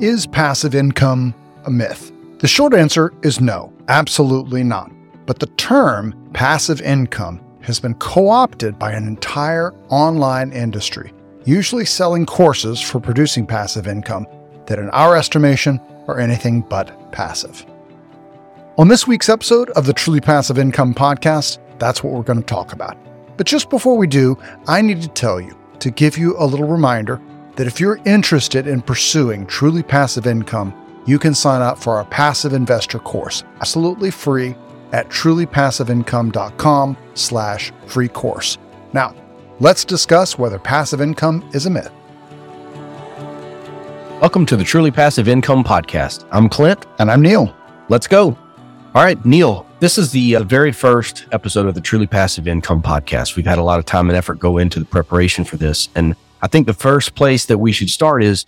Is passive income a myth? The short answer is no, absolutely not. But the term passive income has been co opted by an entire online industry, usually selling courses for producing passive income that, in our estimation, are anything but passive. On this week's episode of the Truly Passive Income Podcast, that's what we're going to talk about. But just before we do, I need to tell you to give you a little reminder that if you're interested in pursuing truly passive income, you can sign up for our passive investor course, absolutely free at trulypassiveincome.com slash free course. Now, let's discuss whether passive income is a myth. Welcome to the Truly Passive Income Podcast. I'm Clint. And I'm Neil. Let's go. All right, Neil, this is the uh, very first episode of the Truly Passive Income Podcast. We've had a lot of time and effort go into the preparation for this. And I think the first place that we should start is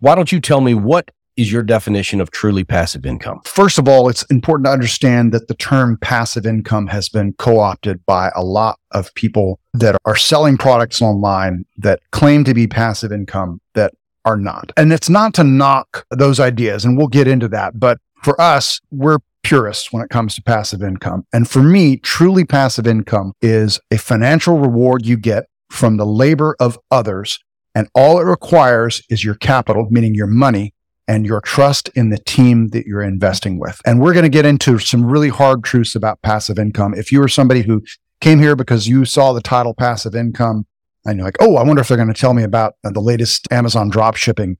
why don't you tell me what is your definition of truly passive income? First of all, it's important to understand that the term passive income has been co opted by a lot of people that are selling products online that claim to be passive income that are not. And it's not to knock those ideas, and we'll get into that. But for us, we're purists when it comes to passive income. And for me, truly passive income is a financial reward you get from the labor of others. And all it requires is your capital, meaning your money, and your trust in the team that you're investing with. And we're going to get into some really hard truths about passive income. If you are somebody who came here because you saw the title passive income and you're like, oh, I wonder if they're going to tell me about uh, the latest Amazon drop shipping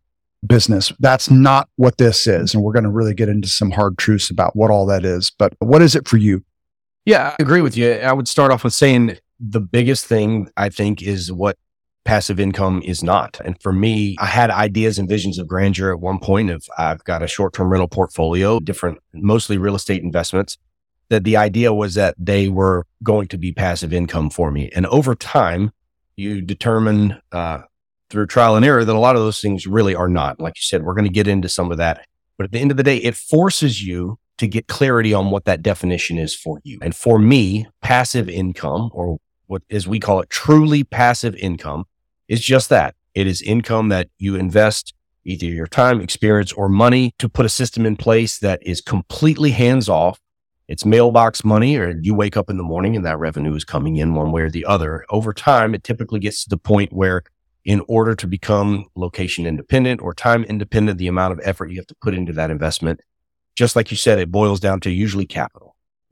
business. That's not what this is. And we're going to really get into some hard truths about what all that is. But what is it for you? Yeah, I agree with you. I would start off with saying the biggest thing I think is what passive income is not. And for me, I had ideas and visions of grandeur at one point of I've got a short-term rental portfolio, different, mostly real estate investments, that the idea was that they were going to be passive income for me. And over time, you determine uh, through trial and error that a lot of those things really are not. Like you said, we're going to get into some of that. But at the end of the day, it forces you to get clarity on what that definition is for you. And for me, passive income, or what as we call it, truly passive income, is just that. It is income that you invest either your time, experience, or money to put a system in place that is completely hands off. It's mailbox money, or you wake up in the morning and that revenue is coming in one way or the other. Over time, it typically gets to the point where, in order to become location independent or time independent, the amount of effort you have to put into that investment, just like you said, it boils down to usually capital.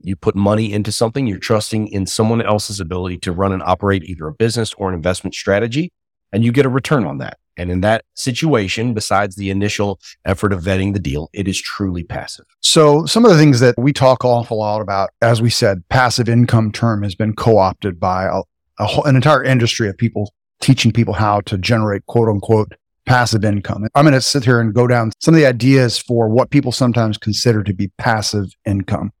You put money into something, you're trusting in someone else's ability to run and operate either a business or an investment strategy and you get a return on that. And in that situation, besides the initial effort of vetting the deal, it is truly passive. So some of the things that we talk awful lot about, as we said, passive income term has been co-opted by a, a whole, an entire industry of people teaching people how to generate quote unquote passive income. I'm going to sit here and go down some of the ideas for what people sometimes consider to be passive income.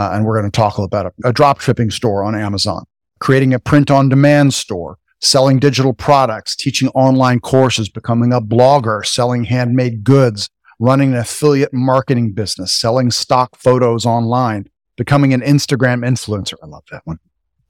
Uh, and we're going to talk about a, a drop shipping store on Amazon, creating a print on demand store, selling digital products, teaching online courses, becoming a blogger, selling handmade goods, running an affiliate marketing business, selling stock photos online, becoming an Instagram influencer. I love that one.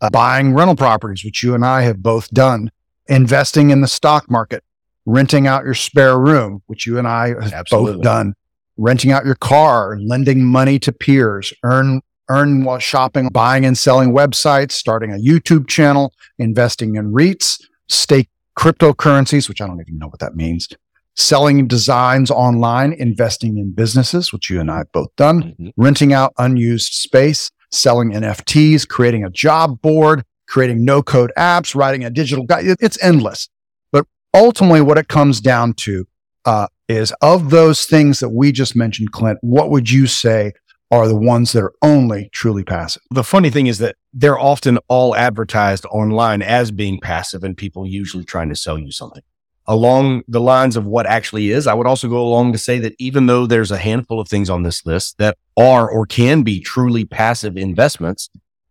Uh, buying rental properties, which you and I have both done, investing in the stock market, renting out your spare room, which you and I have Absolutely. both done, renting out your car, lending money to peers, earn earn while shopping, buying and selling websites, starting a YouTube channel, investing in REITs, stake cryptocurrencies, which I don't even know what that means, selling designs online, investing in businesses, which you and I have both done, mm-hmm. renting out unused space, selling NFTs, creating a job board, creating no code apps, writing a digital guide. It's endless. But ultimately, what it comes down to uh, is of those things that we just mentioned, Clint, what would you say are the ones that are only truly passive. The funny thing is that they're often all advertised online as being passive and people usually trying to sell you something. Along the lines of what actually is, I would also go along to say that even though there's a handful of things on this list that are or can be truly passive investments,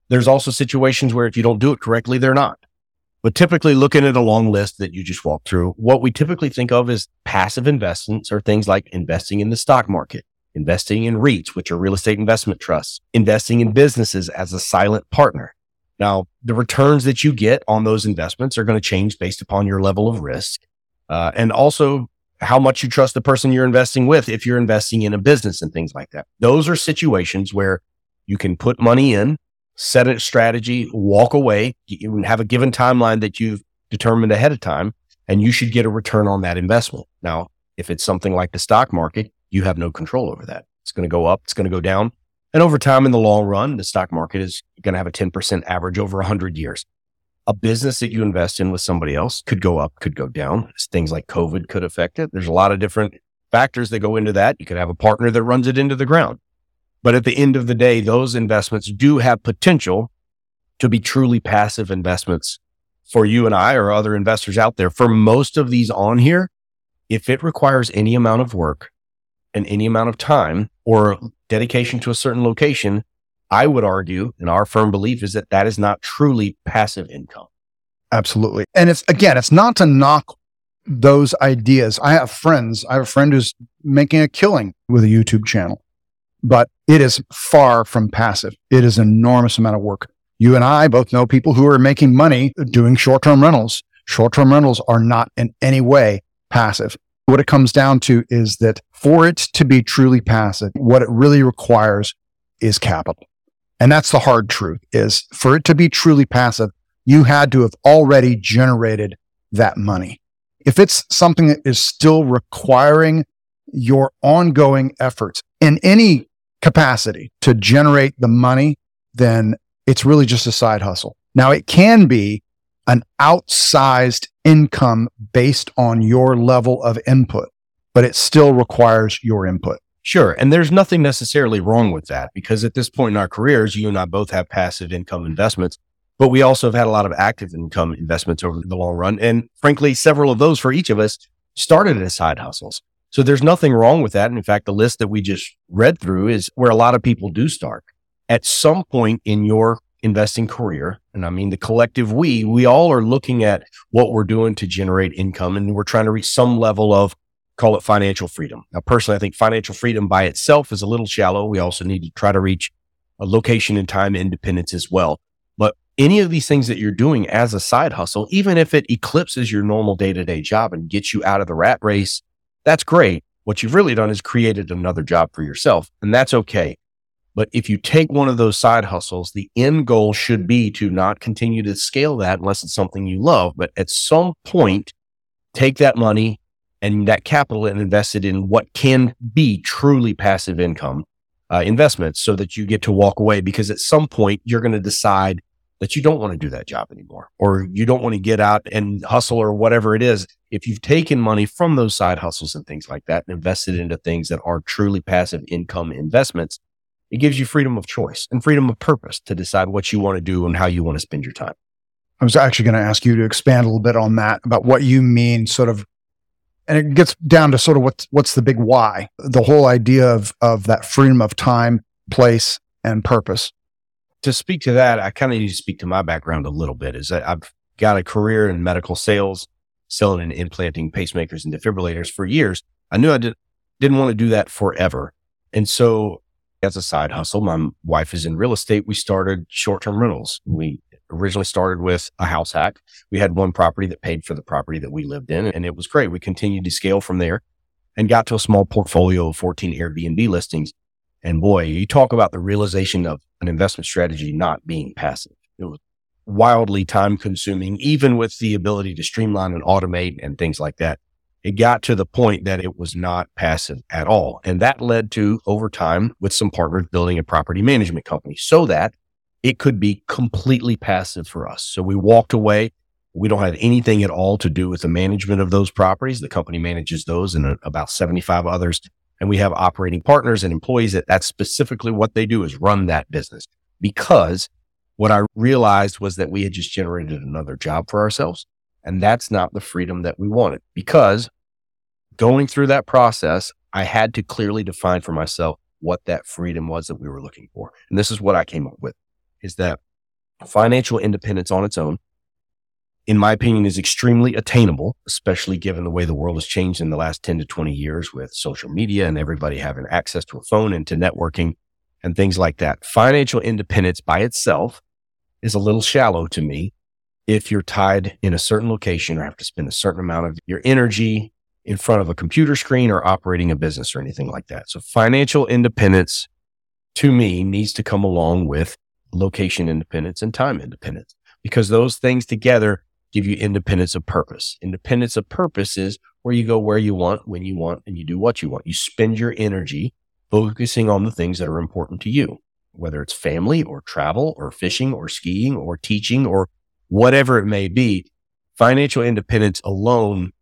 there's also situations where if you don't do it correctly, they're not. But typically looking at a long list that you just walked through, what we typically think of as passive investments are things like investing in the stock market, investing in REITs, which are real estate investment trusts, investing in businesses as a silent partner. Now, the returns that you get on those investments are going to change based upon your level of risk. Uh, and also how much you trust the person you're investing with if you're investing in a business and things like that. Those are situations where you can put money in, set a strategy, walk away, you have a given timeline that you've determined ahead of time, and you should get a return on that investment. Now, if it's something like the stock market, you have no control over that. It's going to go up, it's going to go down. And over time, in the long run, the stock market is going to have a 10% average over 100 years a business that you invest in with somebody else could go up, could go down. Things like COVID could affect it. There's a lot of different factors that go into that. You could have a partner that runs it into the ground. But at the end of the day, those investments do have potential to be truly passive investments for you and I or other investors out there. For most of these on here, if it requires any amount of work and any amount of time or dedication to a certain location, I would argue, and our firm belief is that that is not truly passive income. Absolutely. And it's again, it's not to knock those ideas. I have friends, I have a friend who's making a killing with a YouTube channel, but it is far from passive. It is an enormous amount of work. You and I both know people who are making money doing short term rentals. Short term rentals are not in any way passive. What it comes down to is that for it to be truly passive, what it really requires is capital. And that's the hard truth is for it to be truly passive, you had to have already generated that money. If it's something that is still requiring your ongoing efforts in any capacity to generate the money, then it's really just a side hustle. Now it can be an outsized income based on your level of input, but it still requires your input. Sure. And there's nothing necessarily wrong with that because at this point in our careers, you and I both have passive income investments, but we also have had a lot of active income investments over the long run. And frankly, several of those for each of us started as side hustles. So there's nothing wrong with that. And in fact, the list that we just read through is where a lot of people do start. At some point in your investing career, and I mean the collective we, we all are looking at what we're doing to generate income and we're trying to reach some level of call it financial freedom. Now, personally, I think financial freedom by itself is a little shallow. We also need to try to reach a location and time independence as well. But any of these things that you're doing as a side hustle, even if it eclipses your normal day to day job and gets you out of the rat race, that's great. What you've really done is created another job for yourself, and that's okay. But if you take one of those side hustles, the end goal should be to not continue to scale that unless it's something you love. But at some point, take that money, and that capital and invest it in what can be truly passive income uh, investments so that you get to walk away because at some point you're going to decide that you don't want to do that job anymore or you don't want to get out and hustle or whatever it is. If you've taken money from those side hustles and things like that and invested into things that are truly passive income investments, it gives you freedom of choice and freedom of purpose to decide what you want to do and how you want to spend your time. I was actually going to ask you to expand a little bit on that about what you mean sort of and it gets down to sort of what's what's the big why the whole idea of of that freedom of time place and purpose. To speak to that i kind of need to speak to my background a little bit is that i've got a career in medical sales selling and implanting pacemakers and defibrillators for years. I knew i did, didn't want to do that forever. And so as a side hustle my wife is in real estate we started short-term rentals we originally started with a house hack. We had one property that paid for the property that we lived in, and it was great. We continued to scale from there and got to a small portfolio of 14 Airbnb listings. And boy, you talk about the realization of an investment strategy not being passive. It was wildly time consuming, even with the ability to streamline and automate and things like that. It got to the point that it was not passive at all. And that led to over time with some partners building a property management company so that it could be completely passive for us. So we walked away. We don't have anything at all to do with the management of those properties. The company manages those and uh, about 75 others. And we have operating partners and employees that that's specifically what they do is run that business. Because what I realized was that we had just generated another job for ourselves. And that's not the freedom that we wanted because going through that process, I had to clearly define for myself what that freedom was that we were looking for. And this is what I came up with is that financial independence on its own, in my opinion, is extremely attainable, especially given the way the world has changed in the last 10 to 20 years with social media and everybody having access to a phone and to networking and things like that. Financial independence by itself is a little shallow to me if you're tied in a certain location or have to spend a certain amount of your energy in front of a computer screen or operating a business or anything like that. So financial independence to me needs to come along with location independence and time independence because those things together give you independence of purpose. Independence of purpose is where you go where you want, when you want, and you do what you want. You spend your energy focusing on the things that are important to you, whether it's family or travel or fishing or skiing or teaching or whatever it may be. Financial independence alone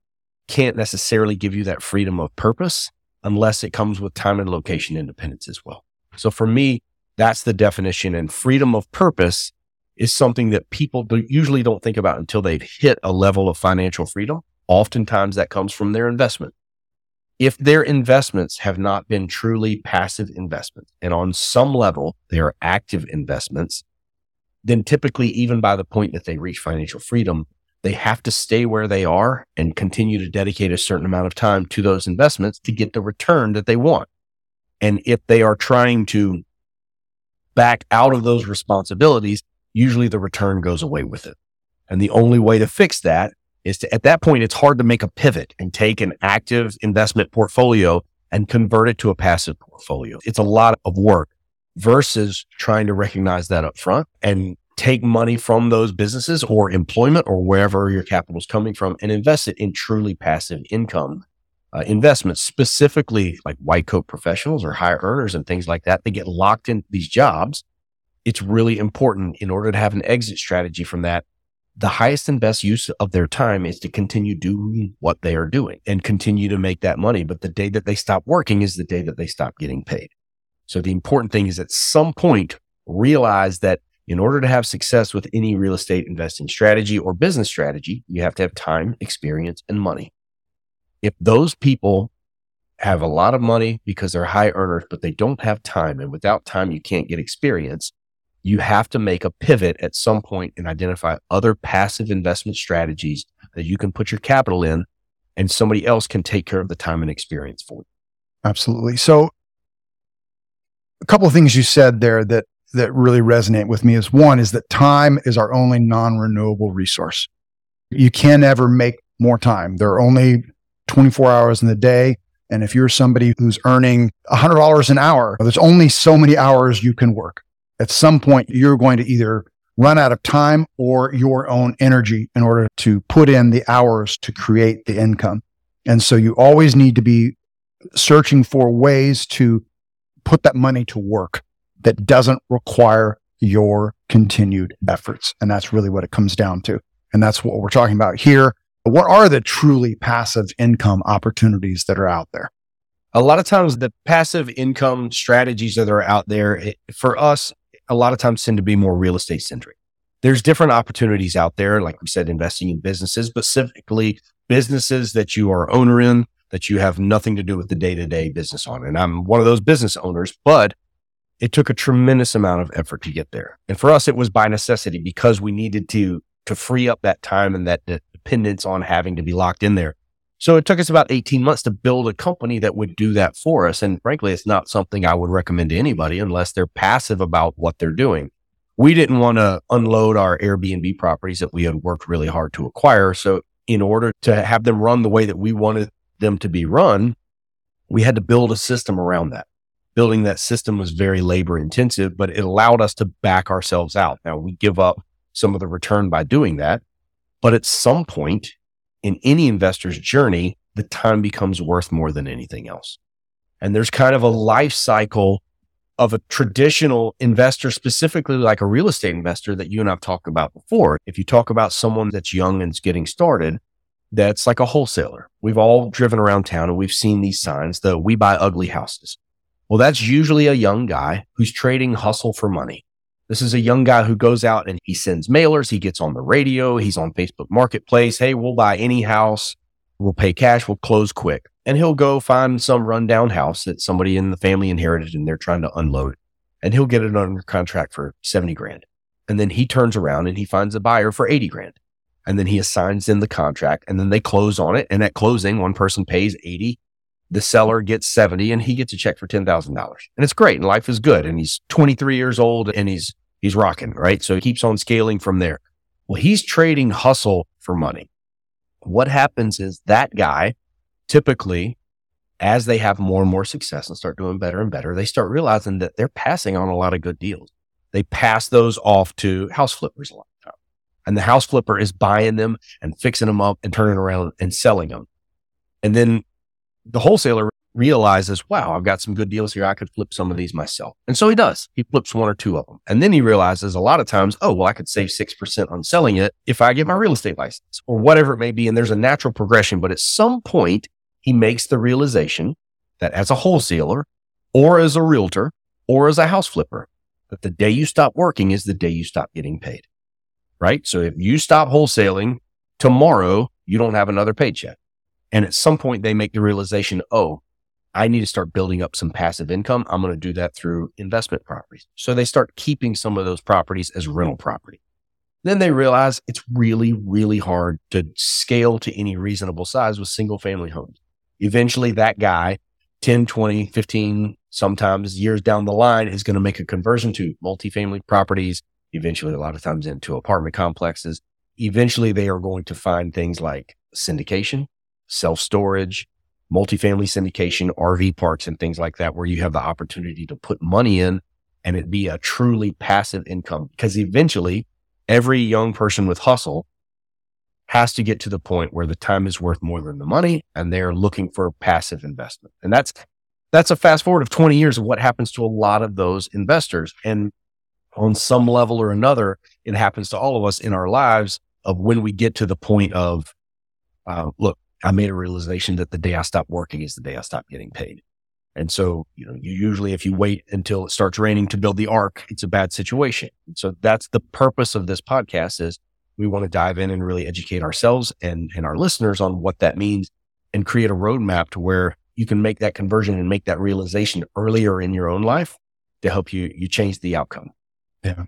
can't necessarily give you that freedom of purpose unless it comes with time and location independence as well. So for me, that's the definition. And freedom of purpose is something that people usually don't think about until they've hit a level of financial freedom. Oftentimes that comes from their investment. If their investments have not been truly passive investments and on some level they are active investments, then typically even by the point that they reach financial freedom, they have to stay where they are and continue to dedicate a certain amount of time to those investments to get the return that they want. And if they are trying to back out of those responsibilities, usually the return goes away with it. And the only way to fix that is to, at that point, it's hard to make a pivot and take an active investment portfolio and convert it to a passive portfolio. It's a lot of work versus trying to recognize that up front and take money from those businesses or employment or wherever your capital is coming from and invest it in truly passive income uh, investments, specifically like white coat professionals or higher earners and things like that. They get locked in these jobs. It's really important in order to have an exit strategy from that. The highest and best use of their time is to continue doing what they are doing and continue to make that money. But the day that they stop working is the day that they stop getting paid. So the important thing is at some point realize that in order to have success with any real estate investing strategy or business strategy, you have to have time, experience, and money if those people have a lot of money because they're high earners, but they don't have time, and without time, you can't get experience, you have to make a pivot at some point and identify other passive investment strategies that you can put your capital in and somebody else can take care of the time and experience for you. Absolutely. So a couple of things you said there that that really resonate with me is one is that time is our only non-renewable resource. You can never make more time. There are only 24 hours in the day. And if you're somebody who's earning $100 an hour, there's only so many hours you can work. At some point, you're going to either run out of time or your own energy in order to put in the hours to create the income. And so you always need to be searching for ways to put that money to work that doesn't require your continued efforts. And that's really what it comes down to. And that's what we're talking about here what are the truly passive income opportunities that are out there? A lot of times, the passive income strategies that are out there it, for us, a lot of times tend to be more real estate centric. There's different opportunities out there, like we said, investing in businesses, specifically businesses that you are owner in, that you have nothing to do with the day to day business on. And I'm one of those business owners, but it took a tremendous amount of effort to get there. And for us, it was by necessity because we needed to to free up that time and that dependence on having to be locked in there. So it took us about 18 months to build a company that would do that for us. And frankly, it's not something I would recommend to anybody unless they're passive about what they're doing. We didn't want to unload our Airbnb properties that we had worked really hard to acquire. So in order to have them run the way that we wanted them to be run, we had to build a system around that. Building that system was very labor intensive, but it allowed us to back ourselves out. Now we give up some of the return by doing that. But at some point in any investor's journey, the time becomes worth more than anything else. And there's kind of a life cycle of a traditional investor, specifically like a real estate investor that you and I've talked about before. If you talk about someone that's young and is getting started, that's like a wholesaler. We've all driven around town and we've seen these signs that we buy ugly houses. Well, that's usually a young guy who's trading hustle for money. This is a young guy who goes out and he sends mailers. He gets on the radio. He's on Facebook Marketplace. Hey, we'll buy any house. We'll pay cash. We'll close quick. And he'll go find some rundown house that somebody in the family inherited and they're trying to unload. And he'll get it under contract for 70 grand. And then he turns around and he finds a buyer for 80 grand. And then he assigns in the contract and then they close on it. And at closing, one person pays 80 the seller gets 70 and he gets a check for $10,000. And it's great and life is good. And he's 23 years old and he's, he's rocking, right? So he keeps on scaling from there. Well, he's trading hustle for money. What happens is that guy typically, as they have more and more success and start doing better and better, they start realizing that they're passing on a lot of good deals. They pass those off to house flippers a lot. And the house flipper is buying them and fixing them up and turning around and selling them. And then the wholesaler realizes, wow, I've got some good deals here. I could flip some of these myself. And so he does. He flips one or two of them. And then he realizes a lot of times, oh, well, I could save 6% on selling it if I get my real estate license or whatever it may be. And there's a natural progression. But at some point, he makes the realization that as a wholesaler or as a realtor or as a house flipper, that the day you stop working is the day you stop getting paid. Right. So if you stop wholesaling tomorrow, you don't have another paycheck. And at some point they make the realization, oh, I need to start building up some passive income. I'm going to do that through investment properties. So they start keeping some of those properties as rental property. Then they realize it's really, really hard to scale to any reasonable size with single family homes. Eventually that guy, 10, 20, 15, sometimes years down the line is going to make a conversion to multifamily properties, eventually a lot of times into apartment complexes. Eventually they are going to find things like syndication, self storage, multifamily syndication, RV parks, and things like that, where you have the opportunity to put money in and it be a truly passive income. Because eventually, every young person with hustle has to get to the point where the time is worth more than the money and they're looking for passive investment. And that's that's a fast forward of 20 years of what happens to a lot of those investors. And on some level or another, it happens to all of us in our lives of when we get to the point of, uh, look, I made a realization that the day I stop working is the day I stop getting paid. And so, you know, you usually, if you wait until it starts raining to build the ark, it's a bad situation. And so that's the purpose of this podcast is we want to dive in and really educate ourselves and, and our listeners on what that means and create a roadmap to where you can make that conversion and make that realization earlier in your own life to help you, you change the outcome. Yeah.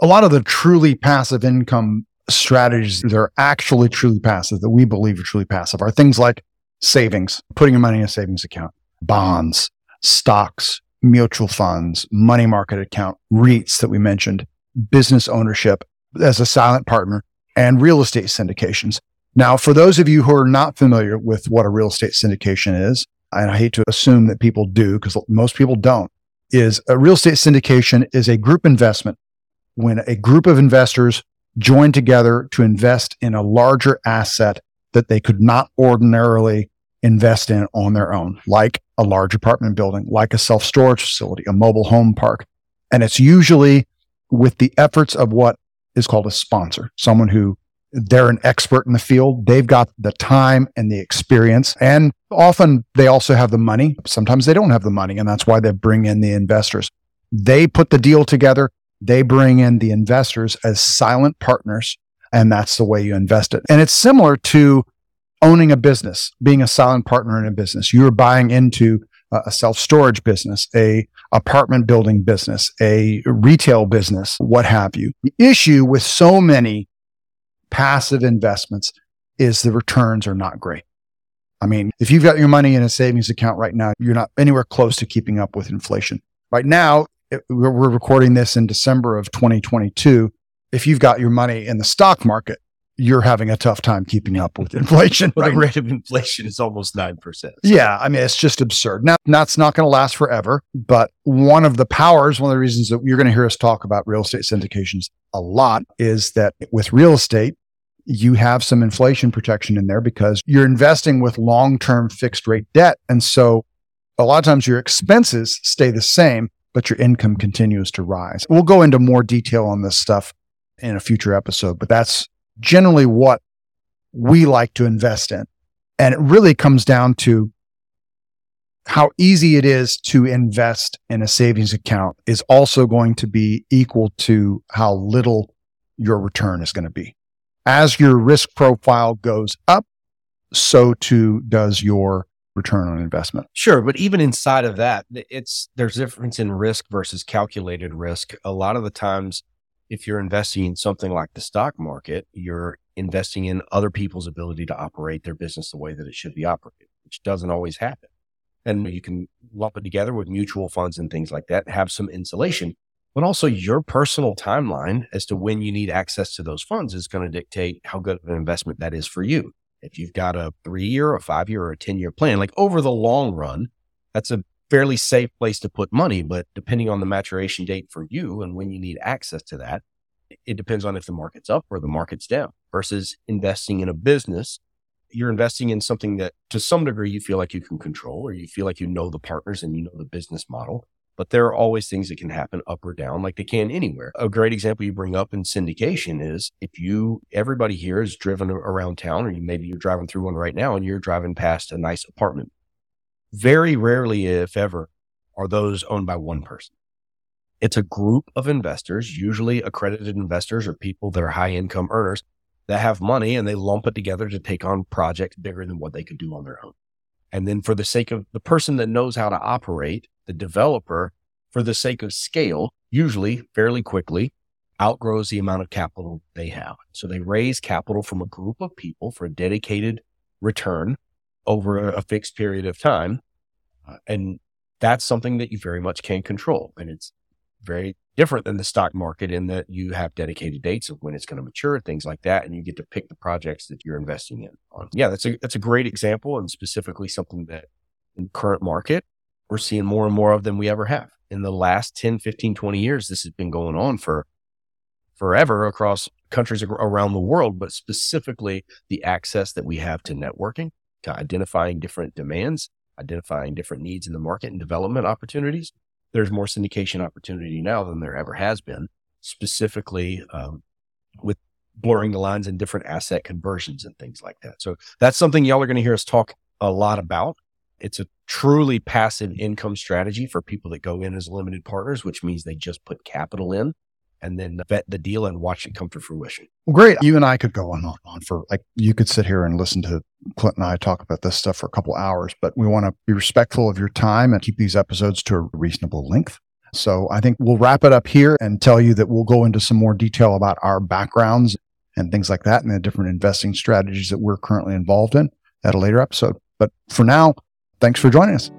A lot of the truly passive income strategies that are actually truly passive that we believe are truly passive are things like savings, putting your money in a savings account, bonds, stocks, mutual funds, money market account, REITs that we mentioned, business ownership as a silent partner, and real estate syndications. Now, for those of you who are not familiar with what a real estate syndication is, and I hate to assume that people do because most people don't, is a real estate syndication is a group investment when a group of investors join together to invest in a larger asset that they could not ordinarily invest in on their own, like a large apartment building, like a self storage facility, a mobile home park. And it's usually with the efforts of what is called a sponsor, someone who they're an expert in the field. They've got the time and the experience. And often they also have the money. Sometimes they don't have the money. And that's why they bring in the investors. They put the deal together. They bring in the investors as silent partners. And that's the way you invest it. And it's similar to owning a business, being a silent partner in a business. You're buying into a self storage business, a apartment building business, a retail business, what have you. The issue with so many passive investments is the returns are not great. I mean, if you've got your money in a savings account right now, you're not anywhere close to keeping up with inflation. Right now, we're recording this in December of 2022. If you've got your money in the stock market, you're having a tough time keeping up with inflation. well, right? the rate of inflation is almost 9%. So. Yeah. I mean, it's just absurd. Now, that's not going to last forever, but one of the powers, one of the reasons that you're going to hear us talk about real estate syndications a lot is that with real estate, you have some inflation protection in there because you're investing with long term fixed rate debt. And so a lot of times your expenses stay the same, but your income continues to rise. We'll go into more detail on this stuff in a future episode, but that's generally what we like to invest in. And it really comes down to how easy it is to invest in a savings account is also going to be equal to how little your return is going to be. As your risk profile goes up, so too does your return on investment. Sure, but even inside of that, it's there's difference in risk versus calculated risk. A lot of the times if you're investing in something like the stock market, you're investing in other people's ability to operate their business the way that it should be operated, which doesn't always happen. And you can lump it together with mutual funds and things like that, have some insulation, but also your personal timeline as to when you need access to those funds is going to dictate how good of an investment that is for you. If you've got a three year, a five year, or a 10 year plan, like over the long run, that's a fairly safe place to put money. But depending on the maturation date for you and when you need access to that, it depends on if the market's up or the market's down versus investing in a business. You're investing in something that to some degree you feel like you can control or you feel like you know the partners and you know the business model. But there are always things that can happen up or down, like they can anywhere. A great example you bring up in syndication is if you, everybody here is driven around town, or you, maybe you're driving through one right now and you're driving past a nice apartment. Very rarely, if ever, are those owned by one person. It's a group of investors, usually accredited investors or people that are high income earners that have money and they lump it together to take on projects bigger than what they could do on their own. And then for the sake of the person that knows how to operate, the developer, for the sake of scale, usually fairly quickly outgrows the amount of capital they have. So they raise capital from a group of people for a dedicated return over a, fixed period of time. Uh, and that's something that you very much can't control. And it's very different than the stock market in that you have dedicated dates of when it's going to mature, things like that, and you get to pick the projects that you're investing in. On. Yeah, that's a that's a great example, and specifically something that in the current market we're seeing more and more of than we ever have. In the last 10, 15, 20 years, this has been going on for forever across countries around the world, but specifically the access that we have to networking, to identifying different demands, identifying different needs in the market and development opportunities. There's more syndication opportunity now than there ever has been, specifically um, with blurring the lines in different asset conversions and things like that. So that's something y'all are going to hear us talk a lot about. It's a truly passive income strategy for people that go in as limited partners, which means they just put capital in and then vet the deal and watch it come to fruition. Well, great. You and I could go on and on for like, you could sit here and listen to Clint and I talk about this stuff for a couple hours, but we want to be respectful of your time and keep these episodes to a reasonable length. So I think we'll wrap it up here and tell you that we'll go into some more detail about our backgrounds and things like that and the different investing strategies that we're currently involved in at a later episode. But for now, Thanks for joining us.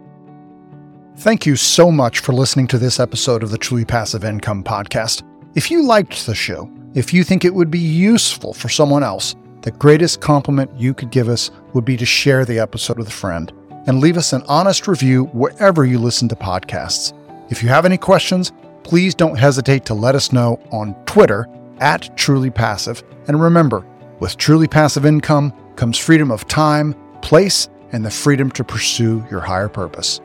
Thank you so much for listening to this episode of the Truly Passive Income Podcast. If you liked the show, if you think it would be useful for someone else, the greatest compliment you could give us would be to share the episode with a friend and leave us an honest review wherever you listen to podcasts. If you have any questions, please don't hesitate to let us know on Twitter at Truly Passive. And remember, with Truly Passive Income comes freedom of time, place, and the freedom to pursue your higher purpose.